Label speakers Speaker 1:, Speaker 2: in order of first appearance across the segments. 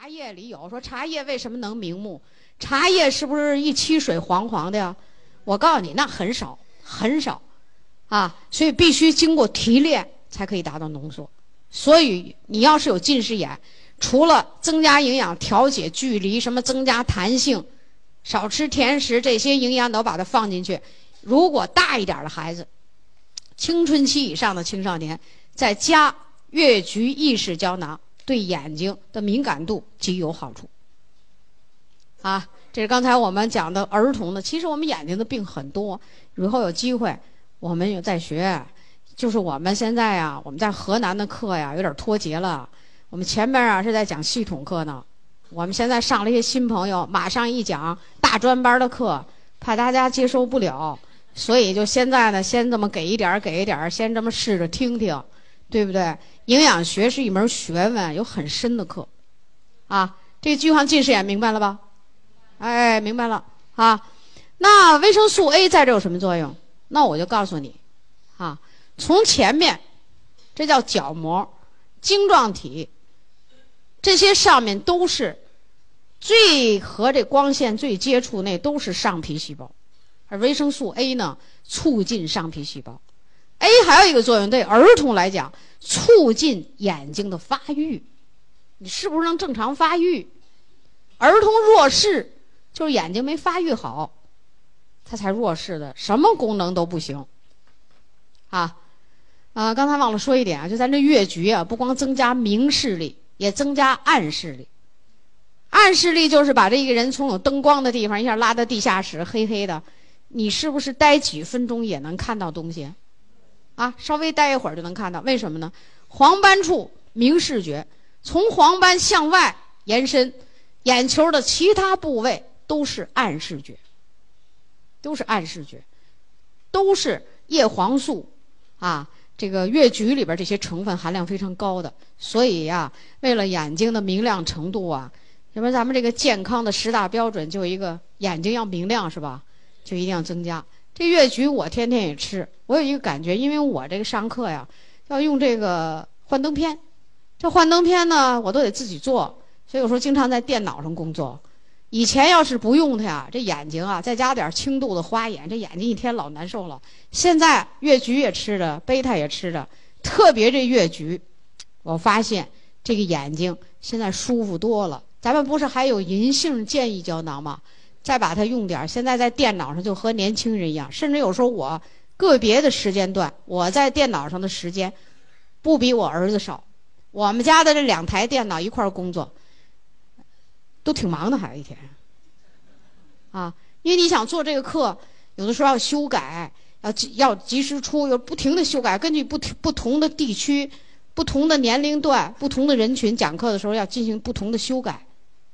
Speaker 1: 茶叶里有说茶叶为什么能明目？茶叶是不是一沏水黄黄的呀？我告诉你，那很少很少，啊，所以必须经过提炼才可以达到浓缩。所以你要是有近视眼，除了增加营养、调节距离，什么增加弹性，少吃甜食，这些营养都把它放进去。如果大一点的孩子，青春期以上的青少年，再加越橘意式胶囊。对眼睛的敏感度极有好处。啊，这是刚才我们讲的儿童的。其实我们眼睛的病很多，以后有机会我们有在学。就是我们现在啊，我们在河南的课呀有点脱节了。我们前面啊是在讲系统课呢，我们现在上了一些新朋友，马上一讲大专班的课，怕大家接受不了，所以就现在呢，先这么给一点儿，给一点儿，先这么试着听听，对不对？营养学是一门学问，有很深的课，啊，这句话近视眼明白了吧？哎，明白了啊。那维生素 A 在这有什么作用？那我就告诉你，啊，从前面，这叫角膜、晶状体，这些上面都是最和这光线最接触，那都是上皮细胞，而维生素 A 呢，促进上皮细胞。A 还有一个作用，对儿童来讲，促进眼睛的发育。你是不是能正常发育？儿童弱视就是眼睛没发育好，他才弱视的，什么功能都不行。啊，啊，刚才忘了说一点啊，就咱这越橘啊，不光增加明视力，也增加暗视力。暗视力就是把这一个人从有灯光的地方一下拉到地下室，黑黑的，你是不是待几分钟也能看到东西？啊，稍微待一会儿就能看到，为什么呢？黄斑处明视觉，从黄斑向外延伸，眼球的其他部位都是暗视觉，都是暗视觉，都是叶黄素啊，这个越橘里边这些成分含量非常高的，所以呀，为了眼睛的明亮程度啊，因为咱们这个健康的十大标准就一个眼睛要明亮是吧？就一定要增加。这越橘我天天也吃，我有一个感觉，因为我这个上课呀，要用这个幻灯片，这幻灯片呢，我都得自己做，所以有时候经常在电脑上工作。以前要是不用它呀，这眼睛啊，再加点轻度的花眼，这眼睛一天老难受了。现在越橘也吃着，贝塔也吃着，特别这越橘，我发现这个眼睛现在舒服多了。咱们不是还有银杏健益胶囊吗？再把它用点儿，现在在电脑上就和年轻人一样，甚至有时候我个别的时间段，我在电脑上的时间不比我儿子少。我们家的这两台电脑一块工作，都挺忙的，还一天啊，因为你想做这个课，有的时候要修改，要要及时出，要不停的修改，根据不不同的地区、不同的年龄段、不同的人群讲课的时候要进行不同的修改，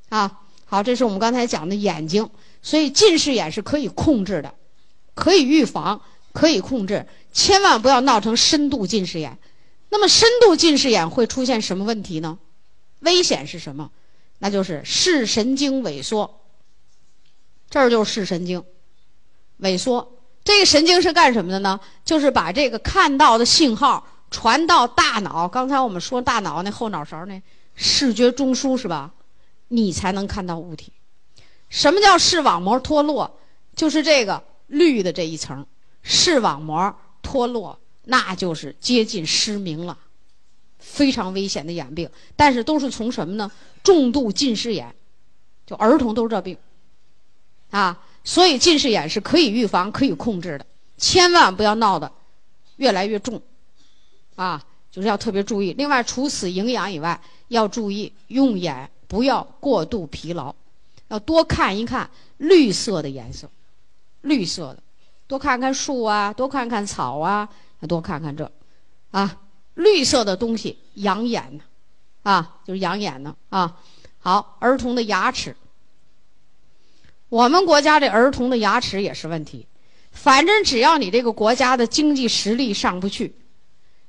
Speaker 1: 啊。好，这是我们刚才讲的眼睛，所以近视眼是可以控制的，可以预防，可以控制，千万不要闹成深度近视眼。那么深度近视眼会出现什么问题呢？危险是什么？那就是视神经萎缩。这儿就是视神经萎缩，这个神经是干什么的呢？就是把这个看到的信号传到大脑。刚才我们说大脑那后脑勺那视觉中枢是吧？你才能看到物体。什么叫视网膜脱落？就是这个绿的这一层，视网膜脱落，那就是接近失明了，非常危险的眼病。但是都是从什么呢？重度近视眼，就儿童都是这病，啊，所以近视眼是可以预防、可以控制的，千万不要闹得越来越重，啊，就是要特别注意。另外，除此营养以外，要注意用眼。不要过度疲劳，要多看一看绿色的颜色，绿色的，多看看树啊，多看看草啊，多看看这，啊，绿色的东西养眼呢，啊，就是养眼呢，啊，好，儿童的牙齿，我们国家这儿童的牙齿也是问题，反正只要你这个国家的经济实力上不去，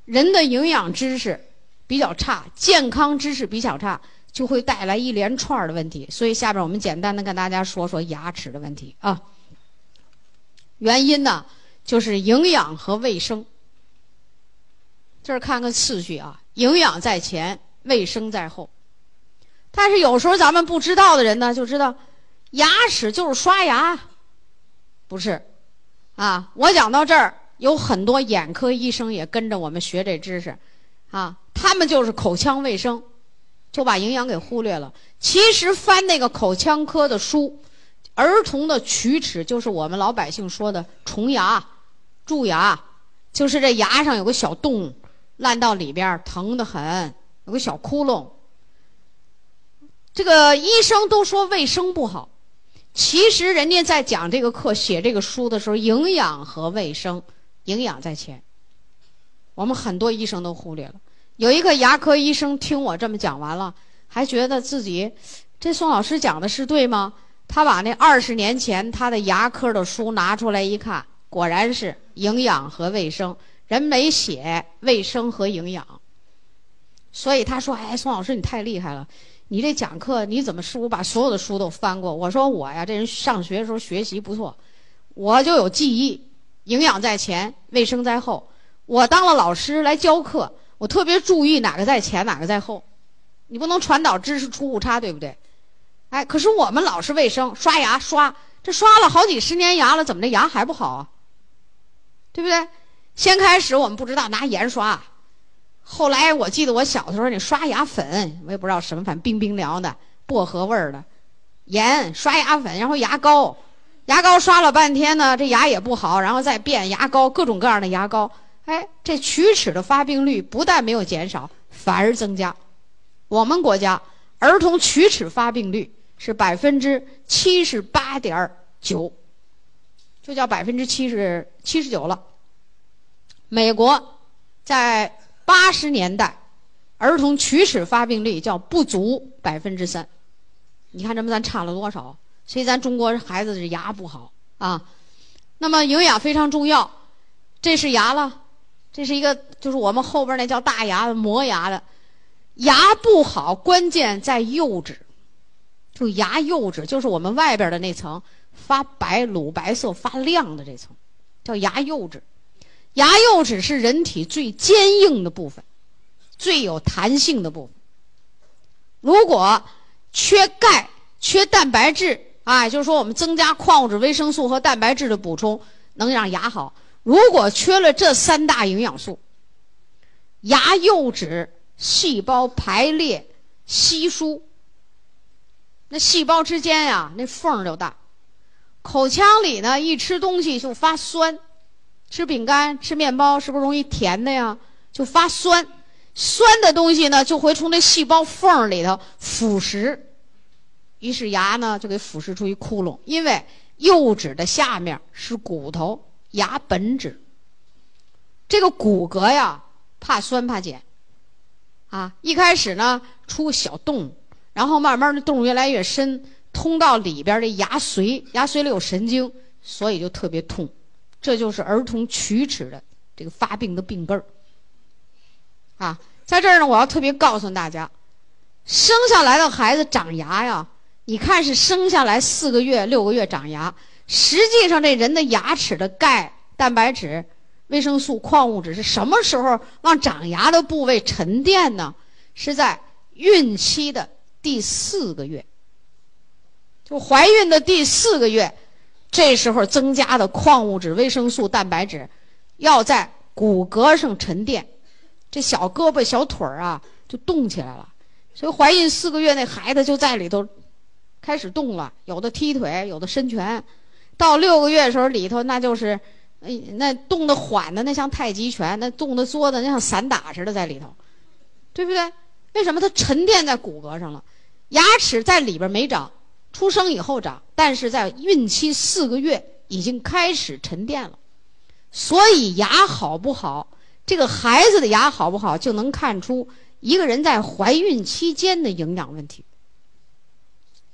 Speaker 1: 人的营养知识比较差，健康知识比较差。就会带来一连串的问题，所以下边我们简单的跟大家说说牙齿的问题啊。原因呢，就是营养和卫生。这儿看看次序啊，营养在前，卫生在后。但是有时候咱们不知道的人呢，就知道牙齿就是刷牙，不是啊。我讲到这儿，有很多眼科医生也跟着我们学这知识啊，他们就是口腔卫生，就把营养给忽略了。其实翻那个口腔科的书，儿童的龋齿就是我们老百姓说的虫牙、蛀牙，就是这牙上有个小洞。烂到里边疼得很，有个小窟窿。这个医生都说卫生不好，其实人家在讲这个课、写这个书的时候，营养和卫生，营养在前。我们很多医生都忽略了。有一个牙科医生听我这么讲完了，还觉得自己，这宋老师讲的是对吗？他把那二十年前他的牙科的书拿出来一看，果然是营养和卫生。人没写卫生和营养，所以他说：“哎，宋老师你太厉害了，你这讲课你怎么书把所有的书都翻过？”我说：“我呀，这人上学的时候学习不错，我就有记忆，营养在前，卫生在后。我当了老师来教课，我特别注意哪个在前，哪个在后。你不能传导知识出误差，对不对？哎，可是我们老是卫生，刷牙刷，这刷了好几十年牙了，怎么这牙还不好啊？对不对？”先开始我们不知道拿盐刷，后来我记得我小的时候，你刷牙粉，我也不知道什么反正，冰冰凉的，薄荷味儿的，盐刷牙粉，然后牙膏，牙膏刷了半天呢，这牙也不好，然后再变牙膏，各种各样的牙膏，哎，这龋齿的发病率不但没有减少，反而增加。我们国家儿童龋齿发病率是百分之七十八点九，就叫百分之七十七十九了。美国在八十年代，儿童龋齿发病率叫不足百分之三，你看这么咱差了多少？所以咱中国孩子是牙不好啊。那么营养非常重要，这是牙了，这是一个就是我们后边那叫大牙磨牙的，牙不好关键在釉质，就牙釉质就是我们外边的那层发白乳白色发亮的这层，叫牙釉质。牙釉质是人体最坚硬的部分，最有弹性的部分。如果缺钙、缺蛋白质，啊，就是说我们增加矿物质、维生素和蛋白质的补充，能让牙好。如果缺了这三大营养素，牙釉质细胞排列稀疏，那细胞之间呀，那缝儿就大，口腔里呢一吃东西就发酸。吃饼干、吃面包，是不是容易甜的呀？就发酸，酸的东西呢，就会从那细胞缝里头腐蚀，于是牙呢就给腐蚀出一窟窿。因为釉质的下面是骨头，牙本质。这个骨骼呀，怕酸怕碱，啊，一开始呢出小洞，然后慢慢的洞越来越深，通到里边的牙髓，牙髓里有神经，所以就特别痛。这就是儿童龋齿的这个发病的病根儿，啊，在这儿呢，我要特别告诉大家，生下来的孩子长牙呀，你看是生下来四个月、六个月长牙，实际上这人的牙齿的钙、蛋白质、维生素、矿物质是什么时候往长牙的部位沉淀呢？是在孕期的第四个月，就怀孕的第四个月。这时候增加的矿物质、维生素、蛋白质，要在骨骼上沉淀，这小胳膊、小腿儿啊就动起来了。所以怀孕四个月那孩子就在里头开始动了，有的踢腿，有的伸拳。到六个月的时候，里头那就是，哎，那动的缓的那像太极拳，那动的作的那像散打似的在里头，对不对？为什么它沉淀在骨骼上了？牙齿在里边没长。出生以后长，但是在孕期四个月已经开始沉淀了，所以牙好不好，这个孩子的牙好不好，就能看出一个人在怀孕期间的营养问题。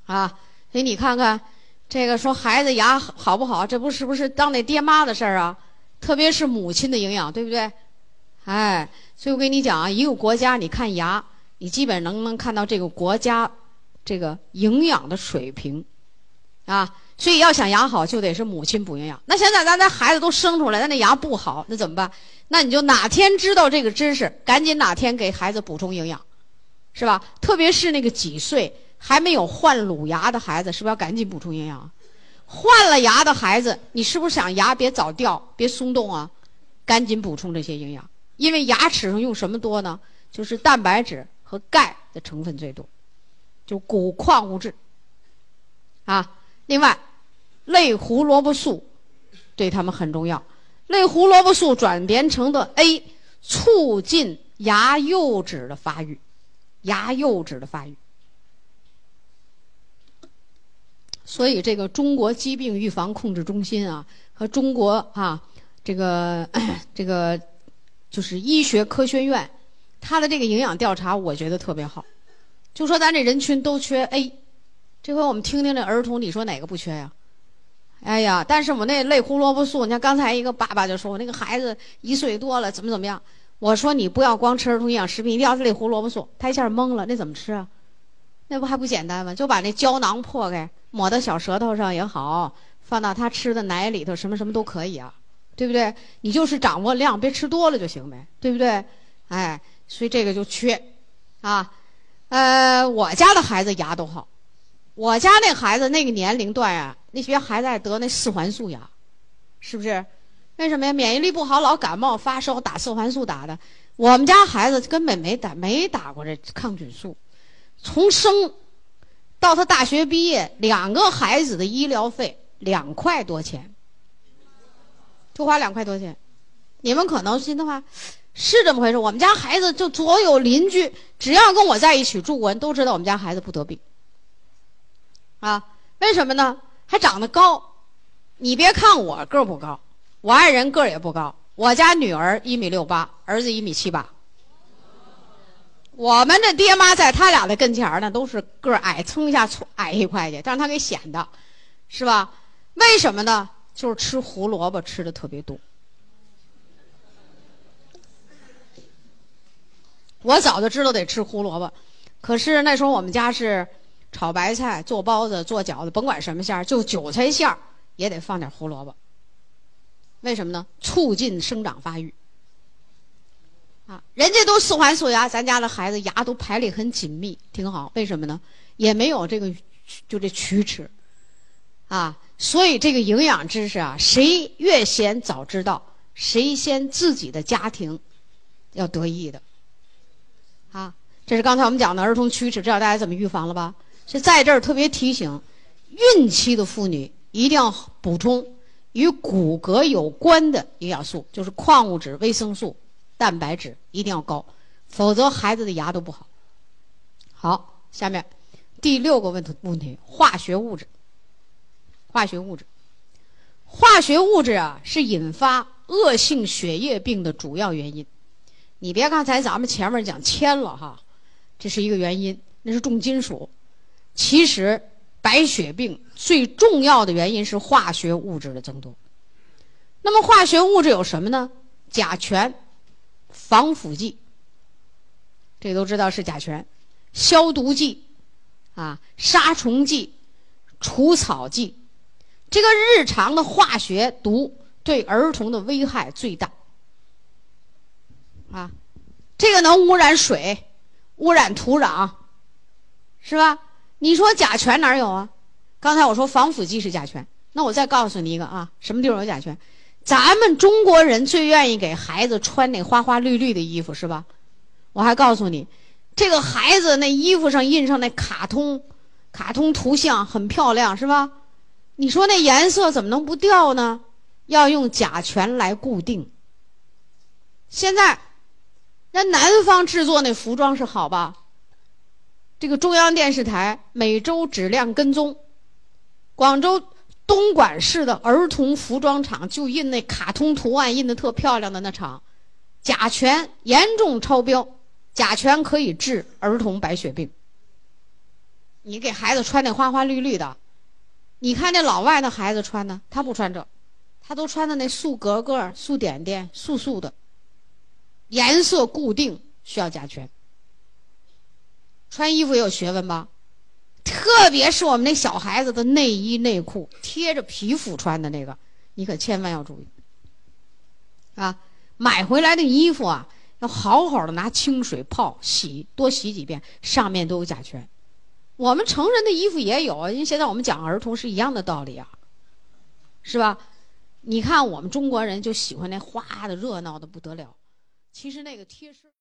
Speaker 1: 啊，所以你看看，这个说孩子牙好不好，这不是不是当那爹妈的事儿啊？特别是母亲的营养，对不对？哎，所以我跟你讲啊，一个国家，你看牙，你基本能不能看到这个国家。这个营养的水平，啊，所以要想牙好，就得是母亲补营养。那现在咱这孩子都生出来，咱那牙不好，那怎么办？那你就哪天知道这个知识，赶紧哪天给孩子补充营养，是吧？特别是那个几岁还没有换乳牙的孩子，是不是要赶紧补充营养？换了牙的孩子，你是不是想牙别早掉，别松动啊？赶紧补充这些营养，因为牙齿上用什么多呢？就是蛋白质和钙的成分最多，就骨矿物质。啊，另外，类胡萝卜素对他们很重要。类胡萝卜素转变成的 A，促进牙釉质的发育，牙釉质的发育。所以，这个中国疾病预防控制中心啊，和中国啊，这个 这个就是医学科学院，它的这个营养调查，我觉得特别好。就说咱这人群都缺 A，这回我们听听这儿童，你说哪个不缺呀？哎呀，但是我那类胡萝卜素，你看刚才一个爸爸就说我那个孩子一岁多了，怎么怎么样？我说你不要光吃儿童营养食品，一定要类胡萝卜素。他一下懵了，那怎么吃啊？那不还不简单吗？就把那胶囊破开。抹到小舌头上也好，放到他吃的奶里头，什么什么都可以啊，对不对？你就是掌握量，别吃多了就行呗，对不对？哎，所以这个就缺，啊，呃，我家的孩子牙都好，我家那孩子那个年龄段啊，那些孩子爱得那四环素牙，是不是？为什么呀？免疫力不好，老感冒发烧打四环素打的，我们家孩子根本没打没打过这抗菌素，从生。到他大学毕业，两个孩子的医疗费两块多钱，就花两块多钱。你们可能信的话，是这么回事。我们家孩子就所有邻居，只要跟我在一起住过，人都知道我们家孩子不得病。啊，为什么呢？还长得高。你别看我个不高，我爱人个也不高。我家女儿一米六八，儿子一米七八。我们这爹妈在他俩的跟前儿呢，都是个儿矮，蹭一下矮一块去，让他给显的，是吧？为什么呢？就是吃胡萝卜吃的特别多。我早就知道得吃胡萝卜，可是那时候我们家是炒白菜、做包子、做饺子，甭管什么馅儿，就韭菜馅儿也得放点胡萝卜。为什么呢？促进生长发育。啊，人家都四环素牙，咱家的孩子牙都排列很紧密，挺好。为什么呢？也没有这个，就这龋齿，啊，所以这个营养知识啊，谁越先早知道，谁先自己的家庭要得益的。啊，这是刚才我们讲的儿童龋齿，知道大家怎么预防了吧？是在这儿特别提醒，孕期的妇女一定要补充与骨骼有关的营养素，就是矿物质、维生素。蛋白质一定要高，否则孩子的牙都不好。好，下面第六个问题问题：化学物质。化学物质，化学物质啊，是引发恶性血液病的主要原因。你别刚才咱们前面讲铅了哈，这是一个原因，那是重金属。其实白血病最重要的原因是化学物质的增多。那么化学物质有什么呢？甲醛。防腐剂，这都知道是甲醛；消毒剂，啊，杀虫剂、除草剂，这个日常的化学毒对儿童的危害最大。啊，这个能污染水、污染土壤，是吧？你说甲醛哪有啊？刚才我说防腐剂是甲醛，那我再告诉你一个啊，什么地方有甲醛？咱们中国人最愿意给孩子穿那花花绿绿的衣服，是吧？我还告诉你，这个孩子那衣服上印上那卡通、卡通图像很漂亮，是吧？你说那颜色怎么能不掉呢？要用甲醛来固定。现在，那南方制作那服装是好吧？这个中央电视台每周质量跟踪，广州。东莞市的儿童服装厂就印那卡通图案，印的特漂亮的那厂，甲醛严重超标，甲醛可以治儿童白血病。你给孩子穿那花花绿绿的，你看那老外那孩子穿的，他不穿这，他都穿的那素格格、素点点、素素的，颜色固定需要甲醛。穿衣服也有学问吧？特别是我们那小孩子的内衣内裤贴着皮肤穿的那个，你可千万要注意啊！买回来的衣服啊，要好好的拿清水泡洗，多洗几遍，上面都有甲醛。我们成人的衣服也有，因为现在我们讲儿童是一样的道理啊，是吧？你看我们中国人就喜欢那花的热闹的不得了，其实那个贴身。